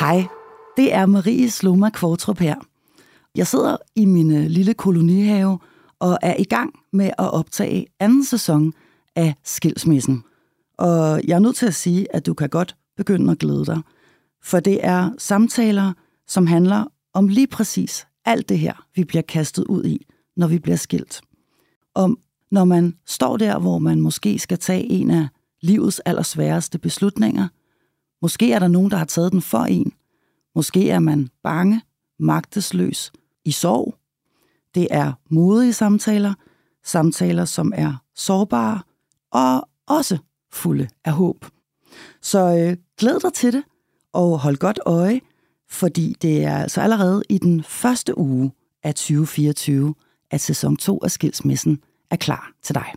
Hej, det er Marie Sloma Kvartrup her. Jeg sidder i min øh, lille kolonihave og er i gang med at optage anden sæson af Skilsmissen. Og jeg er nødt til at sige, at du kan godt begynde at glæde dig. For det er samtaler, som handler om lige præcis alt det her, vi bliver kastet ud i, når vi bliver skilt. Om når man står der, hvor man måske skal tage en af livets allersværeste beslutninger. Måske er der nogen, der har taget den for en. Måske er man bange, magtesløs, i sorg. Det er modige samtaler, samtaler, som er sårbare og også fulde af håb. Så øh, glæd dig til det, og hold godt øje, fordi det er altså allerede i den første uge af 2024, at sæson 2 af Skilsmissen er klar til dig.